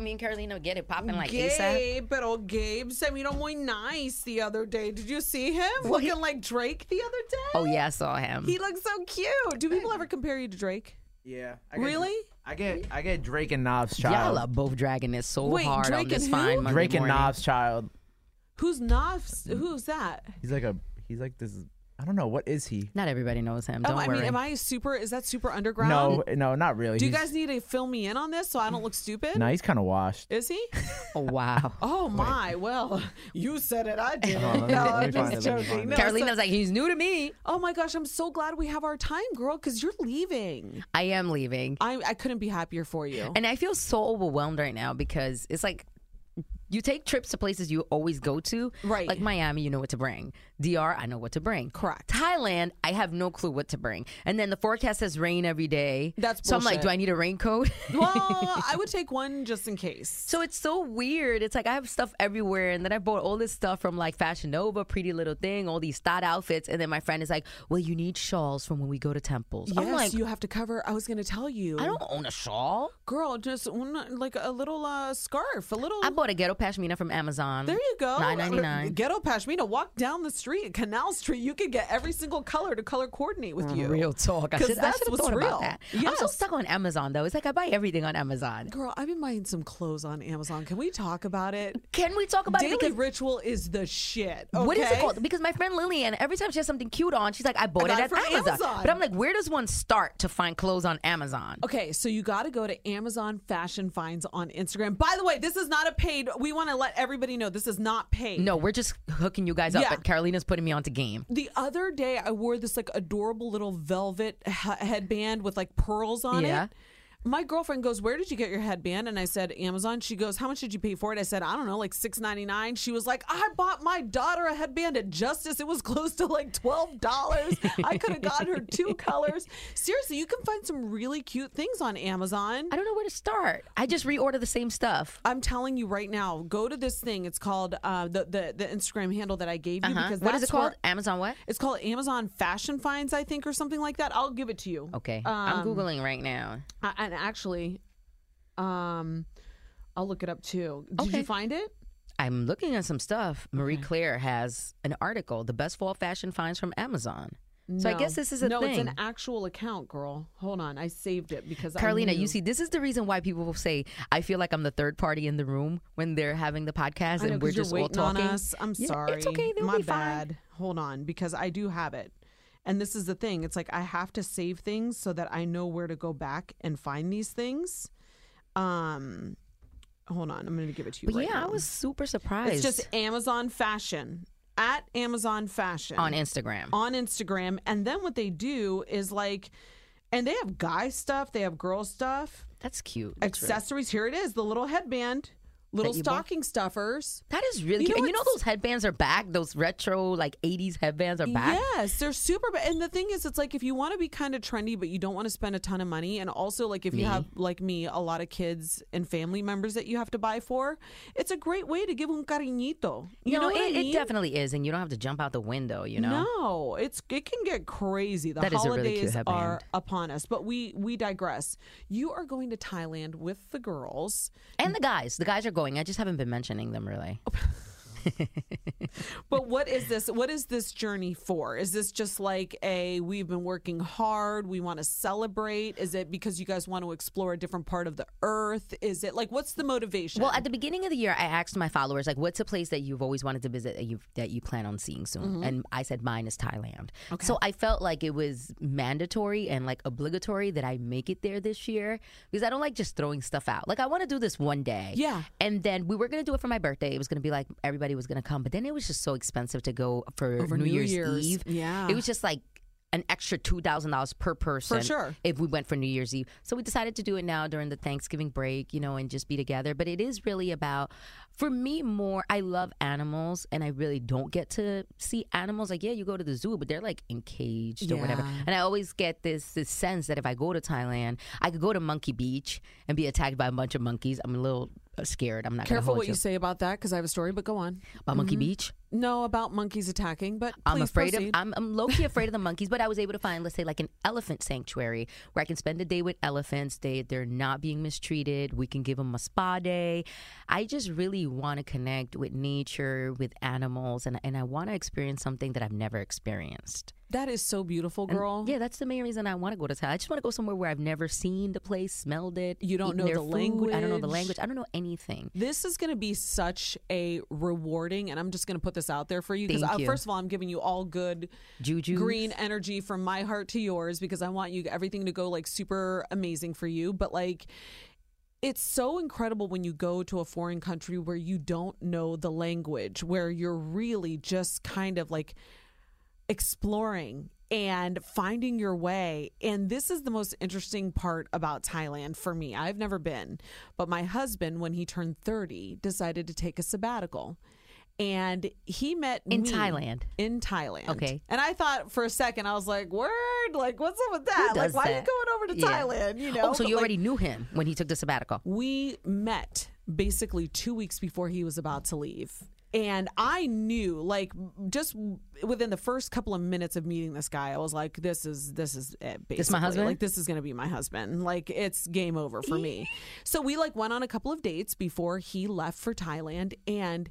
Me and Carolina get it popping like ASAP. Gabe, pero Gabe se miró muy nice the other day. Did you see him Well, he- looking like Drake the other day? Oh yeah, I saw him. He looks so cute. Do people ever compare you to Drake? Yeah. I get, Really? I get I get Drake and Knobs child. Y'all child. are both dragging it so Wait, hard Drake on this fine? Monday Drake and morning. Knobs child. Who's Nas? Who's that? He's like a he's like this I don't know what is he? Not everybody knows him. Oh, Don't I worry. mean, am I super? Is that super underground? No, no, not really. Do you He's- guys need to fill me in on this so I don't look stupid? No, he's kind of washed. Is he? oh wow. Oh my! Well, you said it. I didn't. Hold on, oh, let me- no, let me I'm find just it, let me joking. find No. Carolina's so- like he's new to me. oh my gosh! I'm so glad we have our time, girl, because you're leaving. I am leaving, I I couldn't be happier for you. and I feel so overwhelmed right now because it's like. You take trips to places you always go to, Right. Like Miami, you know what to bring. DR, I know what to bring. Correct. Thailand, I have no clue what to bring. And then the forecast says rain every day. That's so I'm like, do I need a raincoat? well, I would take one just in case. So it's so weird. It's like I have stuff everywhere, and then I bought all this stuff from like Fashion Nova, Pretty Little Thing, all these thought outfits, and then my friend is like, "Well, you need shawls from when we go to temples." Yes, I'm like, you have to cover. I was going to tell you. I don't own a shawl. Girl, just one, like a little uh, scarf, a little. I bought a ghetto pashmina from Amazon. there you go. Nine ninety nine. Ghetto Pashmina. Walk down the street, Canal Street. You could get every single color to color coordinate with you. Real talk. I should, I that's should have what's thought real. about that. I'm so stuck on Amazon though. It's like I buy everything on Amazon. Girl, I've been buying some clothes on Amazon. Can we talk about it? Can we talk about Daily it? Because Ritual is the shit. What is it called? Because my friend Lillian, every time she has something cute on, she's like, I bought it it at Amazon. Amazon. But I'm like, where does one start to find clothes on Amazon? Okay, so you got to go to Amazon Fashion Finds on Instagram. By the way, this is not a paid. We want to let everybody know this is not paid. No, we're just hooking you guys up. Yeah. But Carolina's putting me onto game. The other day, I wore this like adorable little velvet he- headband with like pearls on Yeah. it. My girlfriend goes, "Where did you get your headband?" And I said, "Amazon." She goes, "How much did you pay for it?" I said, "I don't know, like six ninety nine. She was like, "I bought my daughter a headband at Justice. It was close to like twelve dollars. I could have gotten her two colors. Seriously, you can find some really cute things on Amazon. I don't know where to start. I just reorder the same stuff. I'm telling you right now, go to this thing. It's called uh, the the the Instagram handle that I gave you Uh-huh. because What is it called? Amazon what? it's called Amazon Fashion Finds, I think, or something like that. I'll give it to you. Okay. I'm Um, Googling right now. I- and actually, um, I'll look it up too. Did Okay. you find it? I'm looking at some stuff. Marie Claire has an article, The Best Fall Fashion Finds from Amazon. So I guess this is a thing. no, thing. it's an actual account, girl. Hold on, I saved it because I Carolina, knew. you see, this is the reason why people will say, I feel like I'm the third party in the room when they're having the podcast I know, and we're 'cause you're just all waiting on talking. us. I'm Yeah, sorry. It's okay. They'll My be fine. bad. Hold on, because I do have it. And this is the thing. It's like I have to save things so that I know where to go back and find these things. Um, hold on, I'm going to give it to you. But right yeah, I was super surprised. It's just Amazon Fashion at Amazon Fashion on Instagram. on Instagram. And then what they do is like, and they have guy stuff, they have girl stuff, That's cute. That's really- accessories. Here it is, the little headband little you bought? stocking stuffers. That is really You cute. and you know those headbands are back. Those retro like '80s headbands are back. Yes, they're super. ba- And the thing is, it's like if you want to be kind of trendy, but you don't want to spend a ton of money, and also like if you have like me, a lot of kids and family members that you have to buy for, it's a great way to give un cariñito. You no, know it, I mean? it definitely is, and you don't have to jump out the window. You know. No, it's it can get crazy. The That really holidays cute are upon us, but we we digress. You are going to Thailand with the girls. And the guys, the guys are going. I just haven't been mentioning them really. But what is this? What is this journey for? Is this just like a we've been working hard, we want to celebrate? Is it because you guys want to explore a different part of the earth? Is it like what's the motivation? Well, at the beginning of the year, I asked my followers like, "What's a place that you've always wanted to visit that you that you plan on seeing soon?" Mm-hmm. And I said mine is Thailand. So I felt like it was mandatory and like obligatory that I make it there this year because I don't like just throwing stuff out. Like I want to do this one day. Yeah. And then we were gonna do it for my birthday. It was gonna be like everybody was gonna come, but then it was just so expensive to go for Over New, New Year's, Year's. Eve. Yeah. It was just like an extra two thousand dollars per person for sure. if we went for New Year's Eve. So we decided to do it now during the Thanksgiving break, you know, and just be together. But it is really about, for me, more. I love animals, and I really don't get to see animals. Like, yeah, you go to the zoo, but they're like encaged or whatever. And I always get this this sense that if I go to Thailand, I could go to Monkey Beach and be attacked by a bunch of monkeys. I'm a little Uh, scared. I'm not Careful what you say about that because I have a story. But go on. about Monkey mm-hmm. Beach. No, about monkeys attacking. But I'm afraid proceed. of I'm, I'm low key afraid of the monkeys, but I was able to find let's say like an elephant sanctuary where I can spend a day with elephants. They they're not being mistreated. We can give them a spa day. I just really want to connect with nature, with animals, and and I want to experience something that I've never experienced. That is so beautiful, And, girl. yeah, that's the main reason I want to go to Thailand. I just want to go somewhere where I've never seen the place, smelled it. You don't know the food. I don't know the language. language. I don't know anything. This is going to be such a rewarding, and I'm just going to put this out there for you because, uh, you. first of all, I'm giving you all good Juju. green energy from my heart to yours because I want you everything to go like super amazing for you. But like, it's so incredible when you go to a foreign country where you don't know the language, where you're really just kind of like exploring and finding your way. And this is the most interesting part about Thailand for me. I've never been, but my husband, when he turned 30, decided to take a sabbatical. And he met In Thailand? In Thailand. Okay. And I thought for a second, I was like, word, like, what's up with that? like, why are you going over to Yeah. Thailand? You know? Oh, so But, you like, already knew him when he took the sabbatical. we met basically two weeks before he was about to leave. And I knew, like, just within the first couple of minutes of meeting this guy, I was like, "This is this is it, basically. This my husband? Like, this is gonna be my husband. Like, it's game over for me." So we like went on a couple of dates before he left for Thailand, and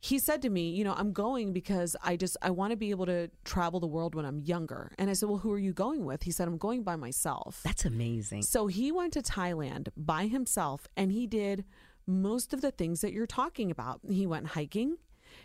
he said to me, "You know, I'm going because I just I want to be able to travel the world when I'm younger." And I said, "Well, who are you going with?" He said, "I'm going by myself." That's amazing. So he went to Thailand by himself and he did most of the things that you're talking about. He went hiking.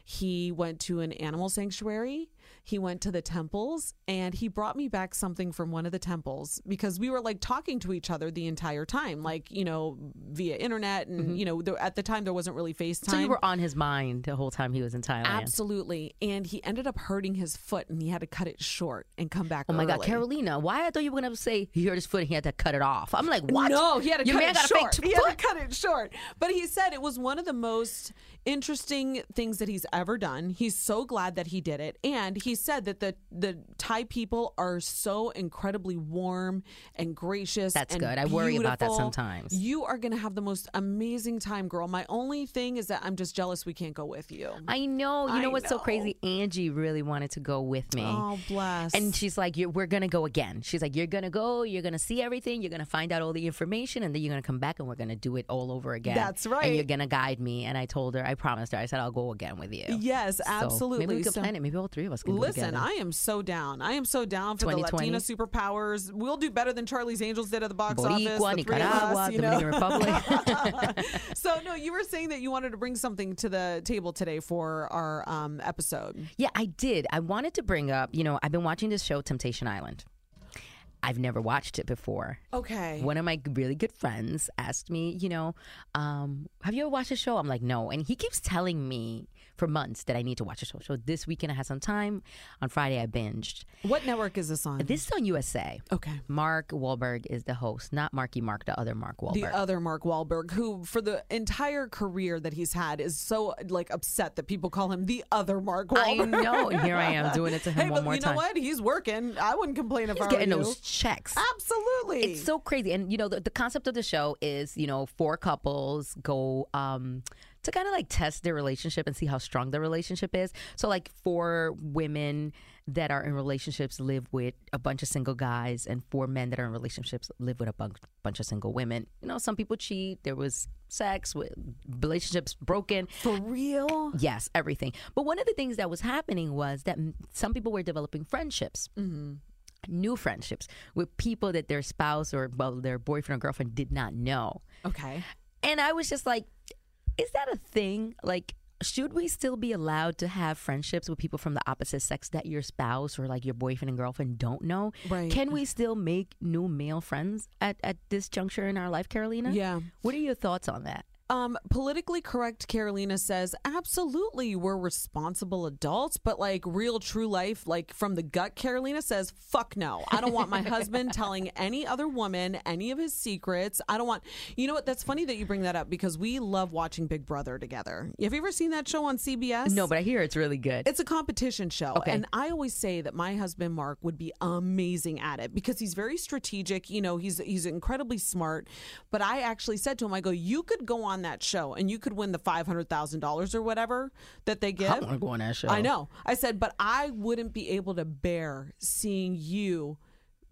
He went to an animal sanctuary. He went to the temples and he brought me back something from one of the temples because we were like talking to each other the entire time, like, you know, via internet. And, you know, at the time there wasn't really FaceTime. Mm-hmm. So you were on his mind the whole time he was in Thailand. Absolutely. And he ended up hurting his foot and he had to cut it short and come back Oh my God. Carolina! Why I thought you were gonna say he hurt his foot and he had to cut it off. I'm like, what? No, he had to Your cut it short. he foot. had to cut it short. But he said it was one of the most interesting things that he's ever done. He's so glad that he did it, and he said that the the Thai people are so incredibly warm and gracious. That's and good. I worry about that sometimes. You are going to have the most amazing time, girl. My only thing is that I'm just jealous we can't go with you. I know. You I know what's so crazy? Angie really wanted to go with me. Oh, bless. And she's like, you're, we're going to go again. She's like, you're going to go, you're going to see everything, you're going to find out all the information, and then you're going to come back and we're going to do it all over again. That's right. And you're going to guide me. And I told her, I promised her, I said, I'll go again with you. Yes, So absolutely. maybe we could So- plan it. Maybe all three of us can do it Listen, together. I am so down. I am so down for the Latina superpowers. We'll do better than Charlie's Angels did at the box Boricua, office. The three of Nicaragua, us, you know? Dominican Republic. so no, you were saying that you wanted to bring something to the table today for our um, episode. Yeah, I did. I wanted to bring up, you know, I've been watching this show, Temptation Island. I've never watched it before. Okay. One of my really good friends asked me, you know, um, have you ever watched a show? I'm like, no. And he keeps telling me for months that I need to watch a show. So this weekend I had some time. On Friday I binged. What network is this on? This is on USA. okay. Mark Wahlberg is the host, not Marky Mark, the other Mark Wahlberg. The other Mark Wahlberg, who for the entire career that he's had is so like upset that people call him the other Mark Wahlberg. I know, and here I am doing it to him hey, one but more you time. You know what? He's working. I wouldn't complain if He's I getting were you. those checks. Absolutely. It's so crazy. And you know, the, the concept of the show is, you know, four couples go um to kind of like test their relationship and see how strong their relationship is. So like four women that are in relationships live with a bunch of single guys and four men that are in relationships live with a bunch, bunch of single women. You know, some people cheat. There was sex with relationships broken. for real. Yes, everything. But one of the things that was happening was that some people were developing friendships. New friendships with people that their spouse or well their boyfriend or girlfriend did not know. Okay. And I was just like, is that a thing? Like, should we still be allowed to have friendships with people from the opposite sex that your spouse or like your boyfriend and girlfriend don't know? Right. Can we still make new male friends at, at this juncture in our life, Carolina? Yeah. What are your thoughts on that? Um, politically correct Carolina says, absolutely, we're responsible adults, but like real true life, like from the gut, Carolina says, fuck no. I don't want my husband telling any other woman any of his secrets. I don't want, you know what? That's funny that you bring that up because we love watching Big Brother together. Have you ever seen that show on CBS? No, but I hear it's really good. It's a competition show. Okay. And I always say that my husband Mark would be amazing at it because he's very strategic. You know, he's he's incredibly smart. But I actually said to him, I go, you could go on that show and you could win the five hundred thousand dollars or whatever that they give. I want to go on that show. I know. I said, but I wouldn't be able to bear seeing you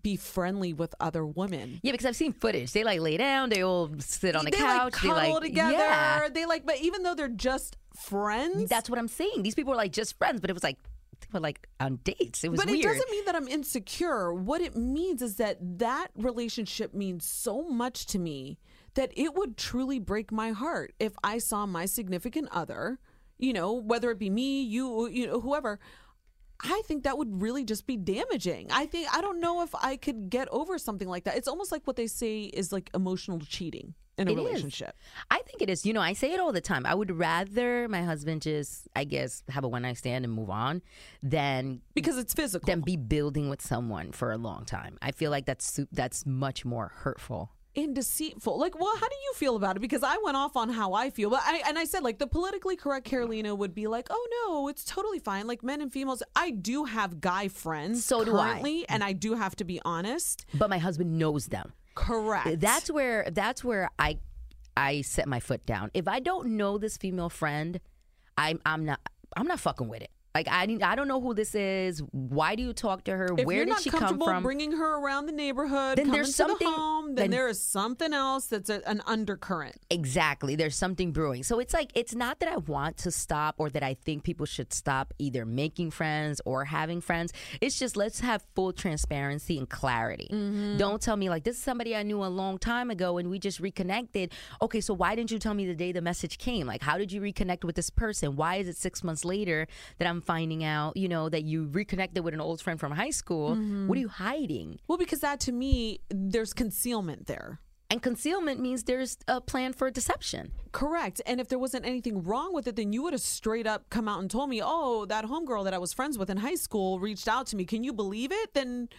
be friendly with other women. Yeah, because I've seen footage. They like lay down, they all sit on the they couch, like cuddle they like together. Yeah, They like, but even though they're just friends, that's what I'm saying. These people are like just friends, but it was like they were like on dates. It was but weird. it doesn't mean that I'm insecure. What it means is that that relationship means so much to me that it would truly break my heart if I saw my significant other, you know, whether it be me, you, you know, whoever. I think that would really just be damaging. I think I don't know if I could get over something like that. It's almost like what they say is like emotional cheating in a It is. relationship. I think it is. You know, I say it all the time. I would rather my husband just, I guess, have a one night stand and move on than Because it's physical. than be building with someone for a long time. I feel like that's that's much more hurtful. And deceitful. Like, well, how do you feel about it? Because I went off on how I feel, but I and I said like the politically correct Carolina would be like, oh no, it's totally fine. Like men and females, I do have guy friends So do I. and I do have to be honest. But my husband knows them. Correct. That's where that's where I I set my foot down. If I don't know this female friend, I'm I'm not I'm not fucking with it. Like I need- I don't know who this is. Why do you talk to her? if Where did she come from? bringing her around the neighborhood, Then there's to something- the home, then, then- there is something else that's a, an undercurrent. Exactly. There's something brewing. So it's like, it's not that I want to stop or that I think people should stop either making friends or having friends. It's just let's have full transparency and clarity. Mm-hmm. Don't tell me, like, this is somebody I knew a long time ago and we just reconnected. Okay, so why didn't you tell me the day the message came? Like, how did you reconnect with this person? Why is it six months later that I'm finding out, you know, that you reconnected with an old friend from high school? Mm-hmm. What are you hiding? Well, because that to me, there's concealment there. And concealment means there's a plan for deception. Correct. And if there wasn't anything wrong with it, then you would have straight up come out and told me, oh, that homegirl that I was friends with in high school reached out to me. Can you believe it? Then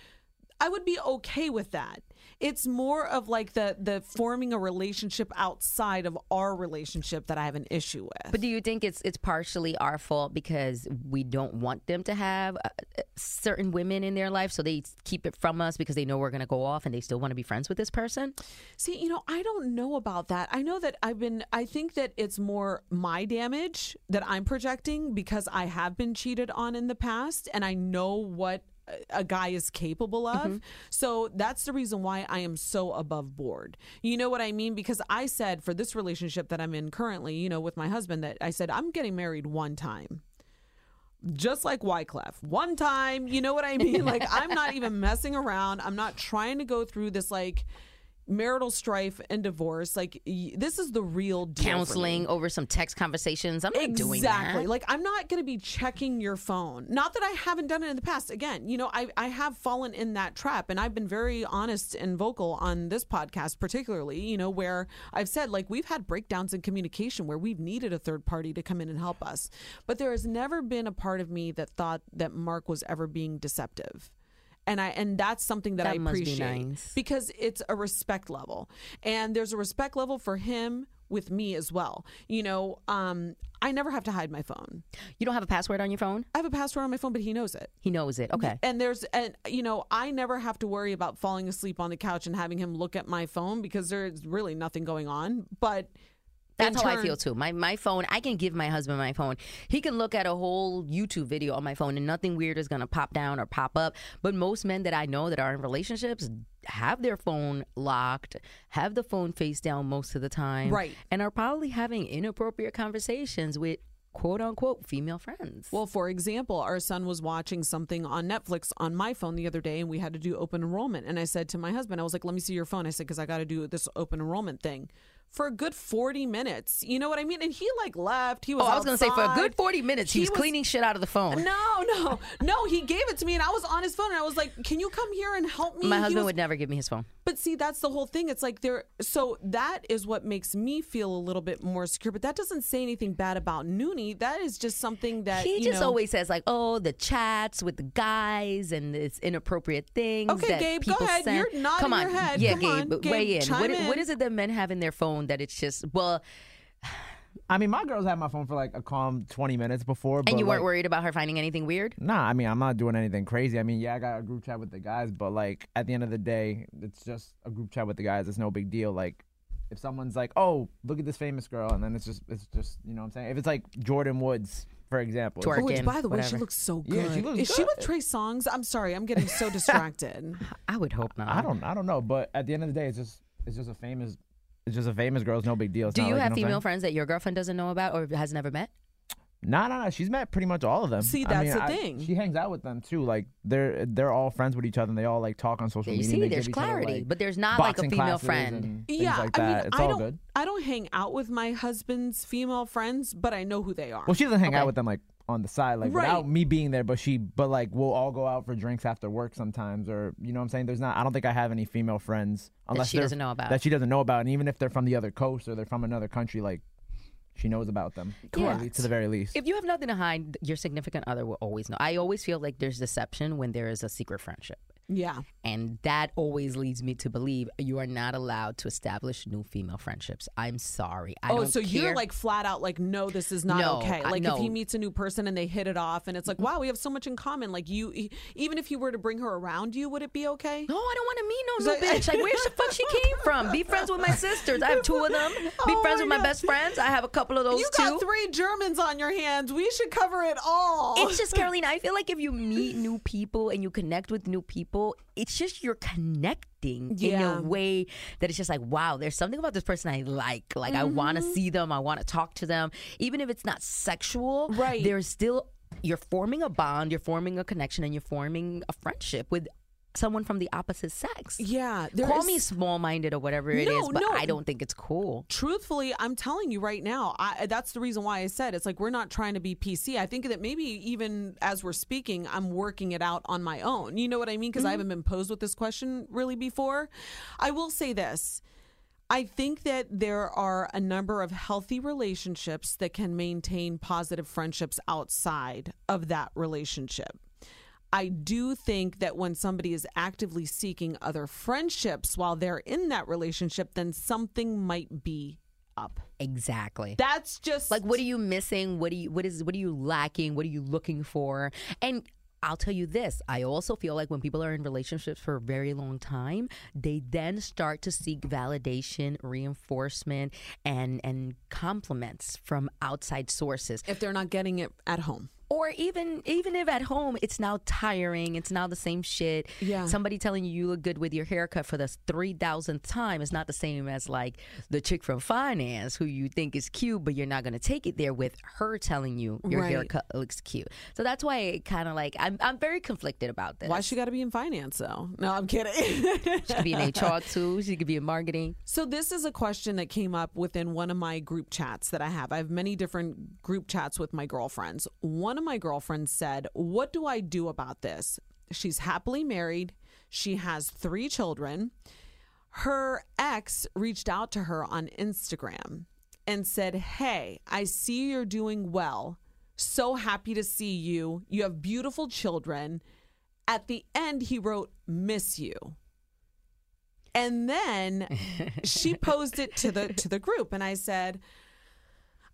I would be okay with that. It's more of like the the forming a relationship outside of our relationship that I have an issue with. But do you think it's it's partially our fault because we don't want them to have uh, uh, certain women in their life, so they keep it from us because they know we're going to go off and they still want to be friends with this person? See, you know, I don't know about that. I know that I've been, I think that it's more my damage that I'm projecting because I have been cheated on in the past and I know what a- guy is capable of. Mm-hmm. So that's the reason why I am so above board. You know what I mean? Because I said for this relationship that I'm in currently, you know, with my husband, that I said, I'm getting married one time just like Wyclef. One time, you know what I mean? Like I'm not even messing around. I'm not trying to go through this like marital strife and divorce, like y- this is the real deal. for me. Counseling over some text conversations. I'm not doing that. Exactly. Like I'm not going to be checking your phone. Not that I haven't done it in the past. Again, you know, I I have fallen in that trap and I've been very honest and vocal on this podcast particularly, you know, where I've said like we've had breakdowns in communication where we've needed a third party to come in and help us. But there has never been a part of me that thought that Mark was ever being deceptive. And I and that's something that, That I must be appreciate nice. because it's a respect level and there's a respect level for him with me as well you know um i never have to hide my phone You don't have a password on your phone? i have a password on my phone but he knows it He knows it. Okay. and there's and you know i never have to worry about falling asleep on the couch and having him look at my phone because there's really nothing going on but That's how I feel too. My my phone, I can give my husband my phone. He can look at a whole YouTube video on my phone and nothing weird is gonna pop down or pop up. But most men that I know that are in relationships have their phone locked, have the phone face down most of the time. Right. And are probably having inappropriate conversations with quote unquote female friends. Well, for example, our son was watching something on Netflix on my phone the other day, and we had to do open enrollment. And I said to my husband, I was like, let me see your phone. I said, because I got to do this open enrollment thing for a good 40 minutes. You know what I mean? And he like left. He was Oh, I was gonna say for a good forty minutes he, was, cleaning shit out of the phone. No, no, no. He gave it to me, and I was on his phone, and I was like, "Can you come here and help me?" My husband was- would never give me his phone. But see, that's the whole thing. It's like there. So that is what makes me feel a little bit more secure. But that doesn't say anything bad about Noonie. That is just something that He just know- always says like, "Oh, the chats with the guys and it's inappropriate things." Okay, that Gabe, go ahead. send. You're nodding Come on, your head. yeah, Come Gabe, on, Gabe, weigh in. What, in. what is it that men have in their phone that it's just well? I mean, my girls had my phone for like a calm 20 minutes before. And you weren't like, worried about her finding anything weird? Nah, I mean, I'm not doing anything crazy. I mean, yeah, I got a group chat with the guys, but like at the end of the day, it's just a group chat with the guys. It's no big deal. Like if someone's like, "Oh, look at this famous girl," and then it's just, it's just, you know, what I'm saying. If it's like Jordyn Woods, for example, it's- Oh, which, by the way, she looks so good. Yeah, she looks is she with Trey Songz? I'm sorry, I'm getting so distracted. I would hope not. I don't, I don't know, but at the end of the day, it's just, it's just a famous, it's just a famous girl. It's no big deal. It's Do not you like, have know what I'm female saying? friends that your girlfriend doesn't know about or has never met? No, no, no. She's met pretty much all of them. See, I that's mean, the I- thing. She hangs out with them too. Like they're they're all friends with each other, and they all like talk on social You media. see, they there's give each other, clarity, like, but there's not like a boxing female classes friend. and things yeah, like I mean, that. it's I all don't, good. I don't hang out with my husband's female friends, but I know who they are. Well, she doesn't hang Okay. out with them like on the side, like Right. without me being there. But she, but like we'll all go out for drinks after work sometimes, or you know what I'm saying. There's not. I don't think I have any female friends unless she doesn't know about. that she doesn't know about, and even if they're from the other coast or they're from another country, like she knows about them. Yeah. To the very least. If you have nothing to hide, your significant other will always know. I always feel like there's deception when there is a secret friendship. Yeah, And that always leads me to believe you are not allowed to establish new female friendships. I'm sorry. I oh, so you're like flat out like, no, this is not No, okay. I- Like no. if he meets a new person and they hit it off, and it's like, mm-hmm. wow, we have so much in common. Like you, even if you were to bring her around you, would it be okay? No, I don't want to meet no new bitch. Like, where the fuck she came from? Be friends with my sisters. I have two of them. Be Oh friends my with my best friends. I have a couple of those You too. got three Germans on your hands. We should cover it all. It's just Carolina. I feel like if you meet new people and you connect with new people, it's just you're connecting in a way that it's just like, wow, there's something about this person I like. Like I want to Mm-hmm. see them. I want to talk to them, even if it's not sexual. Right. There's still you're forming a bond. You're forming a connection, and you're forming a friendship with someone from the opposite sex. yeah, Call is- me small minded or whatever it No, is, but no. I don't think it's cool. truthfully, I'm telling you right now, I, that's the reason why I said it's like we're not trying to be PC. I think that maybe even as we're speaking, I'm working it out on my own. You know what I mean? Because I mm-hmm. haven't been posed with this question really before. I will say this. I think that there are a number of healthy relationships that can maintain positive friendships outside of that relationship. I do think that when somebody is actively seeking other friendships while they're in that relationship, then something might be up. Exactly. That's just like what are you missing what do you what is what are you lacking what are you looking for and I'll tell you this. I also feel like when people are in relationships for a very long time, they then start to seek validation, reinforcement, and and compliments from outside sources. if they're not getting it at home. Or even even if at home it's now tiring, it's now the same shit. Yeah. Somebody telling you you look good with your haircut for the three thousandth time is not the same as like the chick from finance who you think is cute, but you're not gonna take it there with her telling you your Right. haircut looks cute. So that's why it kind of like I'm I'm very conflicted about this. Why she got to be in finance though? No, I'm kidding. She could be in HR too. She could be in marketing. So this is a question that came up within one of my group chats that I have. I have many different group chats with my girlfriends. One of my girlfriends said, "What do I do about this?" She's happily married. She has 3 children. Her ex reached out to her on Instagram and said, "Hey, I see you're doing well. So happy to see you. You have beautiful children." At the end he wrote, "Miss you." And then she posed it to the to the group and I said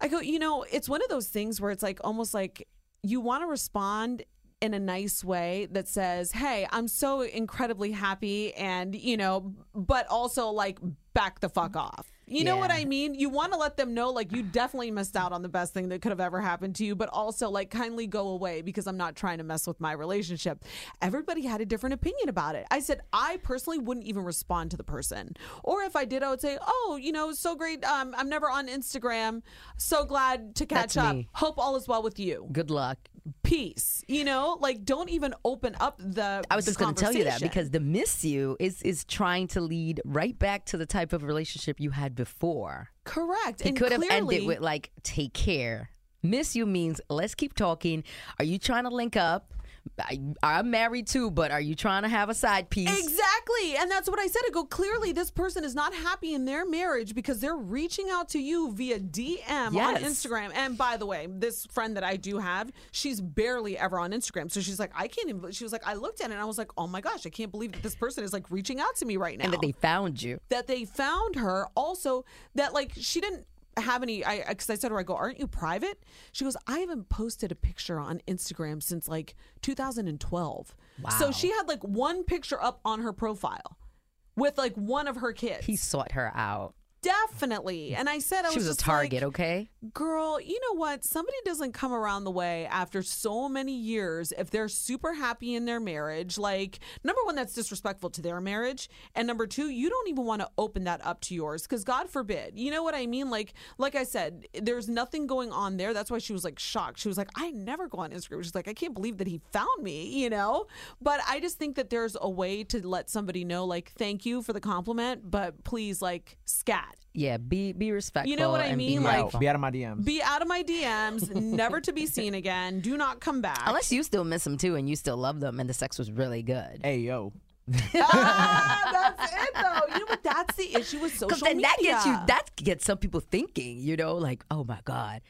I go, you know, it's one of those things where it's like almost like you want to respond in a nice way that says, "Hey, I'm so incredibly happy and, you know, but also like back the fuck off." You know what I mean? You want to let them know like you definitely missed out on the best thing that could have ever happened to you, but also like kindly go away because I'm not trying to mess with my relationship. Everybody had a different opinion about it. I said I personally wouldn't even respond to the person. Or if I did, I would say, "Oh, you know, so great. Um, I'm never on Instagram. So glad to catch That's up. me. Hope all is well with you. Good luck. Peace." You know, like don't even open up the. I was the just going to tell you that because the miss you is is trying to lead right back to the type of relationship you had before. correct. He and could have ended with like take care. Miss you means let's keep talking. Are you trying to link up? I, I'm married too, but are you trying to have a side piece? Exactly. And that's what I said. I go, clearly, this person is not happy in their marriage because they're reaching out to you via DM on Instagram. And by the way, this friend that I do have, she's barely ever on Instagram. So she's like, I can't even, she was like, I looked at it and I was like, oh my gosh, I can't believe that this person is like reaching out to me right now. And that they found you. that they found her. Also, that like she didn't have any. I because I said to her, I go, aren't you private? She goes, I haven't posted a picture on Instagram since like 2012. Wow. So she had like one picture up on her profile with like one of her kids. He sought her out. Definitely. And I said, I She was, was a target, like, okay? Girl, you know what? Somebody doesn't come around the way after so many years if they're super happy in their marriage. Like, number one, that's disrespectful to their marriage. And number two, you don't even want to open that up to yours because God forbid. You know what I mean? Like, like I said, there's nothing going on there. That's why she was like shocked. She was like, I never go on Instagram. She's like, I can't believe that he found me, you know? But I just think that there's a way to let somebody know, like, thank you for the compliment, but please, like, scat. Yeah, be be respectful. You know what I mean? Be Like- out. Be out of my DMs. Be out of my DMs, never to be seen again. Do not come back. Unless you still miss them too, and you still love them, and the sex was really good. hey yo. ah, that's it though. You know what? That's the issue with social Because then media. that gets you, that gets some people thinking, you know, like, oh my God,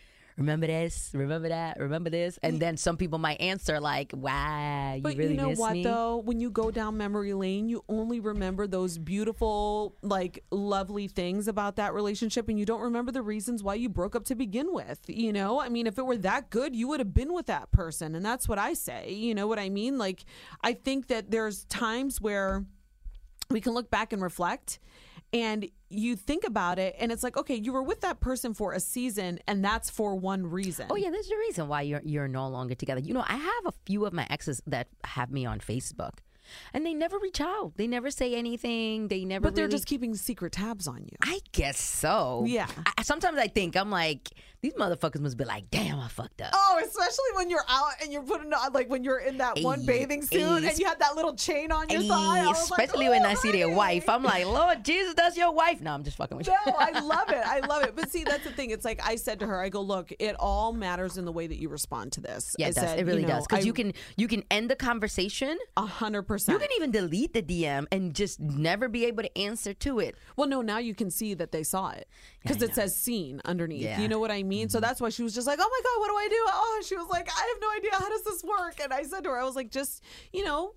remember this, remember that, remember this, and then some people might answer like, wow, you But really you know miss what me. though? When you go down memory lane, you only remember those beautiful, like lovely things about that relationship and you don't remember the reasons why you broke up to begin with. You know? I mean, if it were that good, you would have been with that person. And that's what I say. You know what I mean? Like I think that there's times where we can look back and reflect and you think about it and it's like okay you were with that person for a season and that's for one reason Oh yeah, there's a reason why you're you're no longer together. You know, I have a few of my exes that have me on Facebook, and they never reach out. They never say anything. They never. but they're really- just keeping secret tabs on you I guess so. Yeah. I, sometimes I think I'm like these motherfuckers must be like, damn, I fucked up. Oh, especially when you're out and you're putting on like when you're in that one bathing suit ay, and you have that little chain on your Ay, thigh. Was like, especially when "Oh, I see their wife, I'm like, Lord Jesus, that's your wife. No, I'm just fucking with you. No, I love it. I love it. But see, that's the thing. It's like I said to her, I go, look, it all matters in the way that you respond to this. Yeah, I it does. said, it really you know, does. Because you can you can end the conversation. a hundred You can even delete the DM and just never be able to answer to it. Well, no, now you can see that they saw it because I it says seen underneath. Yeah. You know what I mean? So mm-hmm. that's why she was just like, oh my God, what do I do? Oh, she was like, I have no idea. How does this work? And I said to her, I was like, just, you know,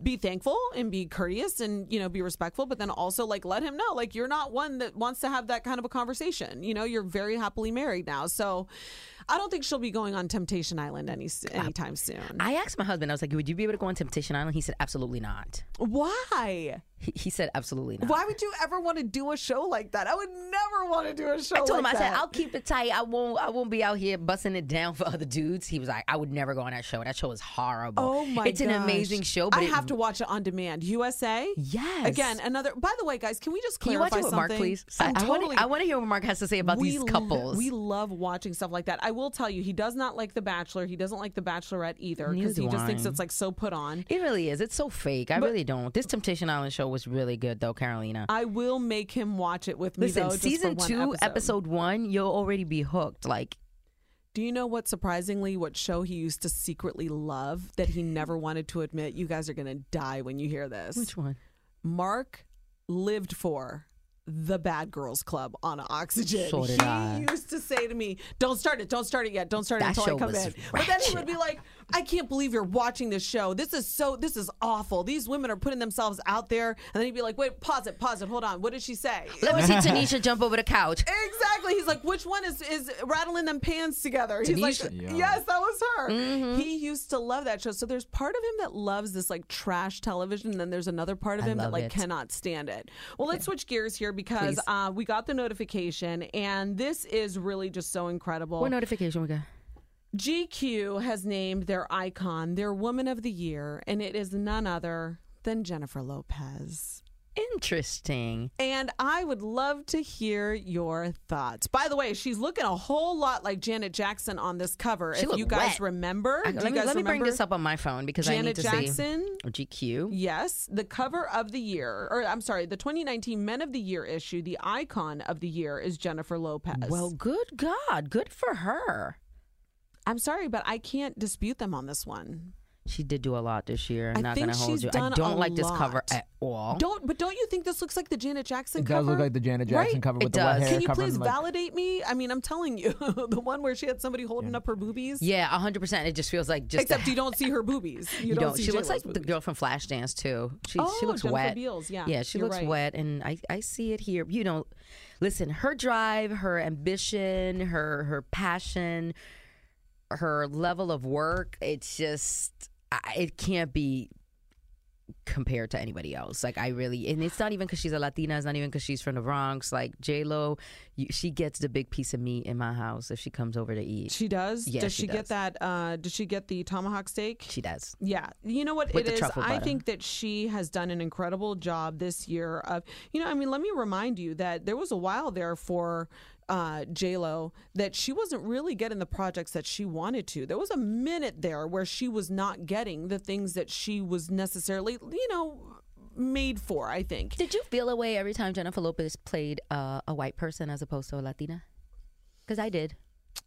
be thankful and be courteous and you know be respectful but then also like let him know like you're not one that wants to have that kind of a conversation you know you're very happily married now so I don't think she'll be going on Temptation Island any anytime soon. I asked my husband, I was like, would you be able to go on Temptation Island? He said, absolutely not. Why? He, he said, absolutely not. Why would you ever want to do a show like that? I would never want to do a show like that. I told like him, I that. said, I'll keep it tight. I won't. I won't be out here busting it down for other dudes. He was like, I would never go on that show. That show is horrible. Oh my It's an amazing show, but I it- have to watch it on demand. USA? Yes. Again, another by the way, guys, can we just Can you watch clarify something? Mark, please? I, totally, want. I want to hear what Mark has to say about these lo- couples. we love watching stuff like that. I will tell you, he does not like The Bachelor. He doesn't like The Bachelorette either because he do just thinks it's like so put on. it really is. It's so fake. I But- really don't. This Temptation Island show was really good, though, Carolina. I will make him watch it with me. Listen, though, season two, episode. episode one, you'll already be hooked. Like, Do you know what surprisingly what show he used to secretly love that he never wanted to admit? You guys are gonna die when you hear this. which one? Mark lived for the Bad Girls Club on Oxygen. So he I. used to say to me, "Don't start it, don't start it yet, don't start it until I come in." But then he would be like, "I can't believe you're watching this show. This is so, this is awful. These women are putting themselves out there." And then he'd be like, "Wait, pause it, pause it, hold on. What did she say?" Let me see Tanisha jump over the couch. Exactly. He's like, which one is is rattling them pans together? He's like, Yeah. yes, that was her. Mm-hmm. He used to love that show. So there's part of him that loves this like trash television, and then there's another part of I him that like it. cannot stand it. Well, let's switch gears here because uh, we got the notification, and this is really just so incredible. What notification we got? GQ has named their icon their Woman of the Year, and it is none other than Jennifer Lopez. Interesting. And I would love to hear your thoughts. By the way, she's looking a whole lot like Janet Jackson on this cover. She if you guys wet. remember, I- let you me, let me bring this up on my phone because I need Janet to Jackson? see. GQ. Yes, the cover of the year, or I'm sorry, the 2019 Men of the Year issue, the icon of the year is Jennifer Lopez. Well, good God, good for her. I'm sorry, but I can't dispute them on this one. She did do a lot this year. I'm I not think gonna hold she's you. I done don't a like this cover lot. at all. Don't, but don't you think this looks like the Janet Jackson It cover? does look like the Janet Jackson Right? cover It with the wet does. hair. Can you covering, please like, validate me? I mean, I'm telling you, the one where she had somebody holding up her boobies. Yeah, hundred percent. It just feels like just Except the- you don't see her boobies. You, You don't. don't. See She looks like J-Lo's the boobies. girl from Flashdance too. She Oh, she looks Jennifer wet. Beals, yeah, yeah, she you're looks right. wet, and I I see it here. You know, listen, her drive, her ambition, her her passion, her level of work. It's just it can't be compared to anybody else. Like I really, and it's not even because she's a Latina. It's not even because she's from the Bronx. Like J Lo, she gets the big piece of meat in my house if she comes over to eat. She does. Yeah, does she she, get that? Uh, does she get the tomahawk steak? She does. Yeah, you know what With it is. I think that she has done an incredible job this year. Of you know, I mean, let me remind you that there was a while there for uh, J Lo that she wasn't really getting the projects that she wanted to. There was a minute there where she was not getting the things that she was necessarily, you know, made for. I think. Did you feel a way every time Jennifer Lopez played uh, a white person as opposed to a Latina? Because I did.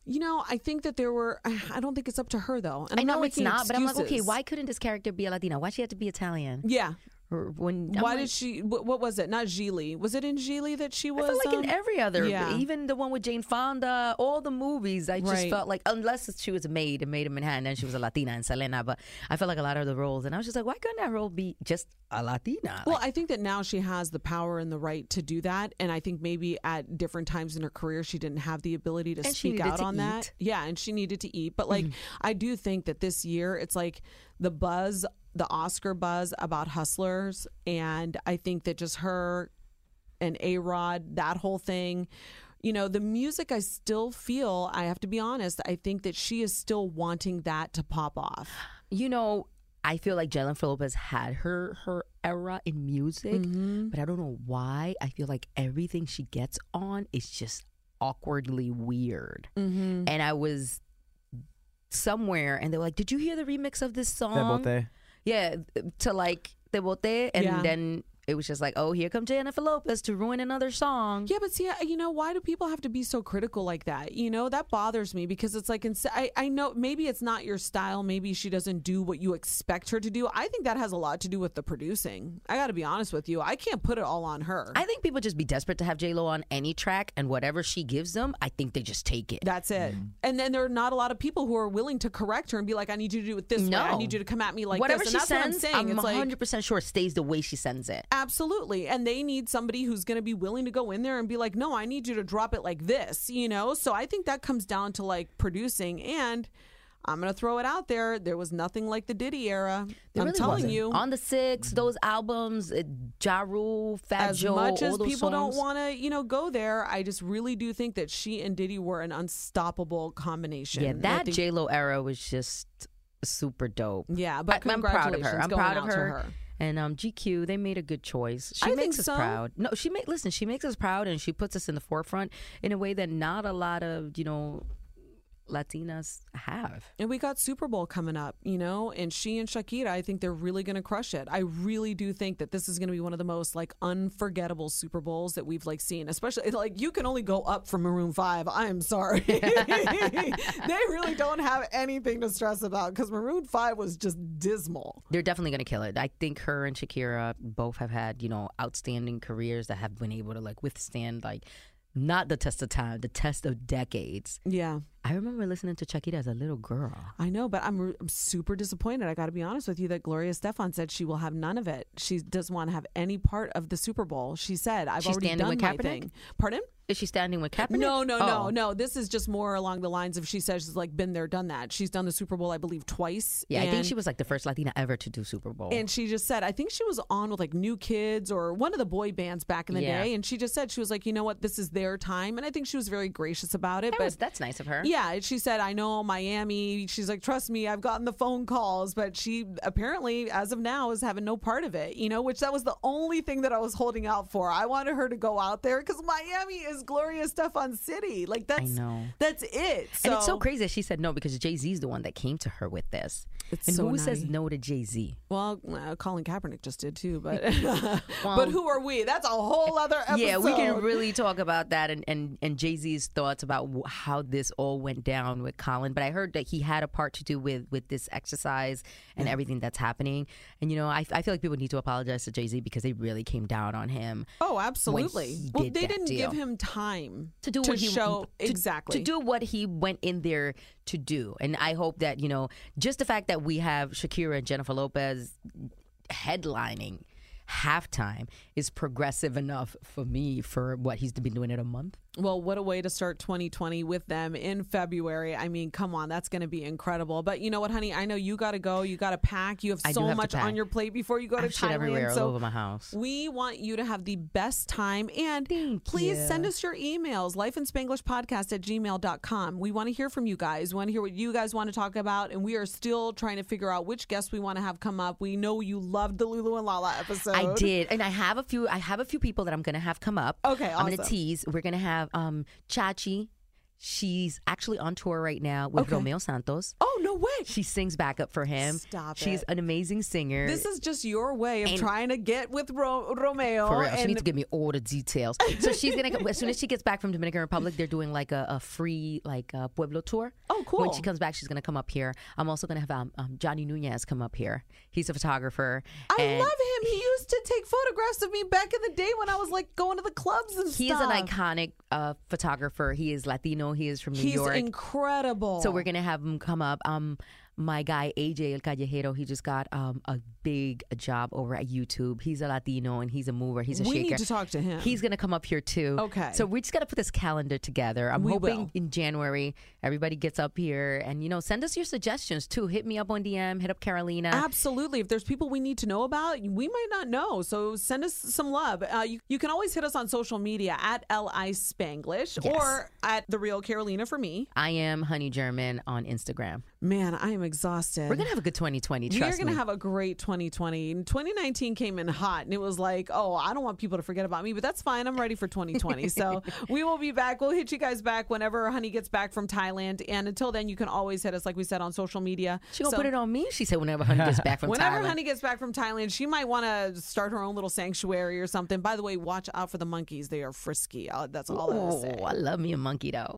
You know, I think that there were. I don't think it's up to her though. And I I'm know not it's not, but I'm like, okay, why couldn't this character be a Latina? Why she had to be Italian? Yeah. Or when I'm Why like- did she? What, what was it? Not Gigli. Was it in Gigli that she was? Like um, in every other, yeah. even the one with Jane Fonda, all the movies, I just Right. felt like, unless she was a maid and Maid in Manhattan, and she was a Latina in Selena, but I felt like a lot of the roles, and I was just like, why couldn't that role be just a Latina? Well, I think that now she has the power and the right to do that, and I think maybe at different times in her career she didn't have the ability to speak out on that. Yeah, and she needed to eat. But like, I do think that this year it's like the buzz, the Oscar buzz about Hustlers, and I think that just her and A Rod, that whole thing. You know, the music, I still feel, I have to be honest, I think that she is still wanting that to pop off. you know, I feel like Jennifer Lopez had her her era in music, Mm-hmm. but I don't know why. I feel like everything she gets on is just awkwardly weird. Mm-hmm. And I was somewhere, and they were like, "Did you hear the remix of this song?" Debote. Yeah, to like Te Bote, and Yeah. then it was just like, "Oh, here comes Jennifer Lopez to ruin another song." Yeah, but see, you know, why do people have to be so critical like that? You know, that bothers me because it's like, I, I know maybe it's not your style. Maybe she doesn't do what you expect her to do. I think that has a lot to do with the producing. I got to be honest with you. I can't put it all on her. I think people just be desperate to have J Lo on any track, and whatever she gives them, I think they just take it. That's it. Mm-hmm. And then there are not a lot of people who are willing to correct her and be like, I need you to do it this way. I need you to come at me like whatever this. she And that's sends, what I'm saying. I'm it's 100 percent sure it stays the way she sends it. Absolutely. And they need somebody who's going to be willing to go in there and be like, no, I need you to drop it like this, you know? So I think that comes down to like producing. And I'm going to throw it out there. There was nothing like the Diddy era. There I'm really telling wasn't. you. On the six, mm-hmm. those albums, Ja Rule, Fat as Joe, much as people songs. don't want to, you know, go there, I just really do think that she and Diddy were an unstoppable combination. Yeah, that think- J Lo era was just super dope. Yeah, but I, am proud of her. I'm proud of her. her. And um, GQ, they made a good choice. She I makes us so. proud. No, she make listen. She makes us proud, and she puts us in the forefront in a way that not a lot of you know Latinas have. And we got Super Bowl coming up, you know, and she and Shakira, I think they're really going to crush it. I really do think that this is going to be one of the most like unforgettable Super Bowls that we've like seen. Especially like you can only go up from Maroon Five. I am sorry, they really don't have anything to stress about because Maroon Five was just dismal. They're definitely going to kill it. I think her and Shakira both have had, you know, outstanding careers that have been able to like withstand like not the test of time, the test of decades. Yeah. I remember listening to Shakira as a little girl. I know, but I'm, I'm super disappointed. I got to be honest with you that Gloria Estefan said she will have none of it. She doesn't want to have any part of the Super Bowl. She said, "I've She's already standing done with my Kaepernick? thing." Pardon? Is she standing with Kaepernick? No, no, no, Oh. no. This is just more along the lines of she says she's like been there, done that. She's done the Super Bowl, I believe, twice. Yeah, I think and- she was like the first Latina ever to do Super Bowl. And she just said, I think she was on with like New Kids or one of the boy bands back in the Yeah. day. And she just said, she was like, you know what, this is their time. And I think she was very gracious about it. That but was- that's nice of her. Yeah, she said, I know Miami. She's like, trust me, I've gotten the phone calls. But she apparently, as of now, is having no part of it, you know, which that was the only thing that I was holding out for. I wanted her to go out there because Miami is Gloria Estefan City. Like, that's, that's it. and it's so So- crazy that she said no because Jay Z's the one that came to her with this. It's and so who says no to Jay Z? Well, uh, Colin Kaepernick just did too, but but who are we? That's a whole other episode. Yeah, we can really talk about that and, and, and Jay Z's thoughts about wh- how this all went down with Colin. But I heard that he had a part to do with, with this exercise and everything that's happening. And, you know, I, I feel like people need to apologize to Jay Z because they really came down on him. Oh, when absolutely. he Well, did they that didn't deal. give him time to do to what he show to- exactly to do what he went in there to do. And I hope that you know, just the fact that we have Shakira and Jennifer Lopez headlining halftime is progressive enough for me for what he's been doing it a month. Well, what a way to start 2020 with them in February. I mean, come on, that's going to be incredible. But you know what, honey? I know you got to go. You got to pack. You have I so have much on your plate before you go I to Thailand. everywhere all so over my house. We want you to have the best time. And please you. send us your emails, lifeinspanglishpodcast at gmail.com. We want to hear from you guys. We want to hear what you guys want to talk about. And we are still trying to figure out which guests we want to have come up. We know you loved the Lulu and Lala episode. I did, and I have a few. I have a few people that I'm gonna have come up. Okay, awesome. I'm gonna tease. We're gonna have um Chachi. She's actually on tour right now with Okay. Romeo Santos. Oh, no way. She sings backup for him. Stop She's it. an amazing singer. This is just your way of And- trying to get with Ro- Romeo. For real, she needs to give me all the details. So she's gonna come- as soon as she gets back from Dominican Republic, they're doing like a, a free like uh, Pueblo tour. Oh, cool. When she comes back, she's gonna come up here. I'm also gonna have um, um, Johnny Nunez come up here. He's a photographer. I love him. He used to take photographs of me back in the day when I was like going to the clubs and stuff. He is an iconic uh, photographer. He is Latino. He is from New He's York. He's incredible. So we're gonna have him come up. Um, my guy AJ El Callejero, he just got um a big job over at YouTube. He's a Latino and he's a mover. He's a We need shaker. to talk to him. He's gonna come up here too. Okay. So we just gotta put this calendar together. I'm We hoping will. in January everybody gets up here and you know send us your suggestions too. Hit me up on DM. Hit up Carolina. Absolutely. If there's people we need to know about, we might not know. So send us some love. Uh, you, you can always hit us on social media at Li Spanglish Yes. or at The Real Carolina for me. I am Honey German on Instagram. Man, I am exhausted. We're gonna have a good 2020. We Trust are going to have a great 2020. And 2019 came in hot, and it was like, oh, I don't want people to forget about me, but that's fine. I'm ready for 2020. so we will be back. We'll hit you guys back whenever Honey gets back from Thailand. And until then, you can always hit us, like we said, on social media. She gonna So put it on me. She said whenever Honey gets back from Whenever Thailand. Honey gets back from Thailand, she might want to start her own little sanctuary or something. By the way, watch out for the monkeys. They are frisky. That's all I say. Oh, I love me a monkey though.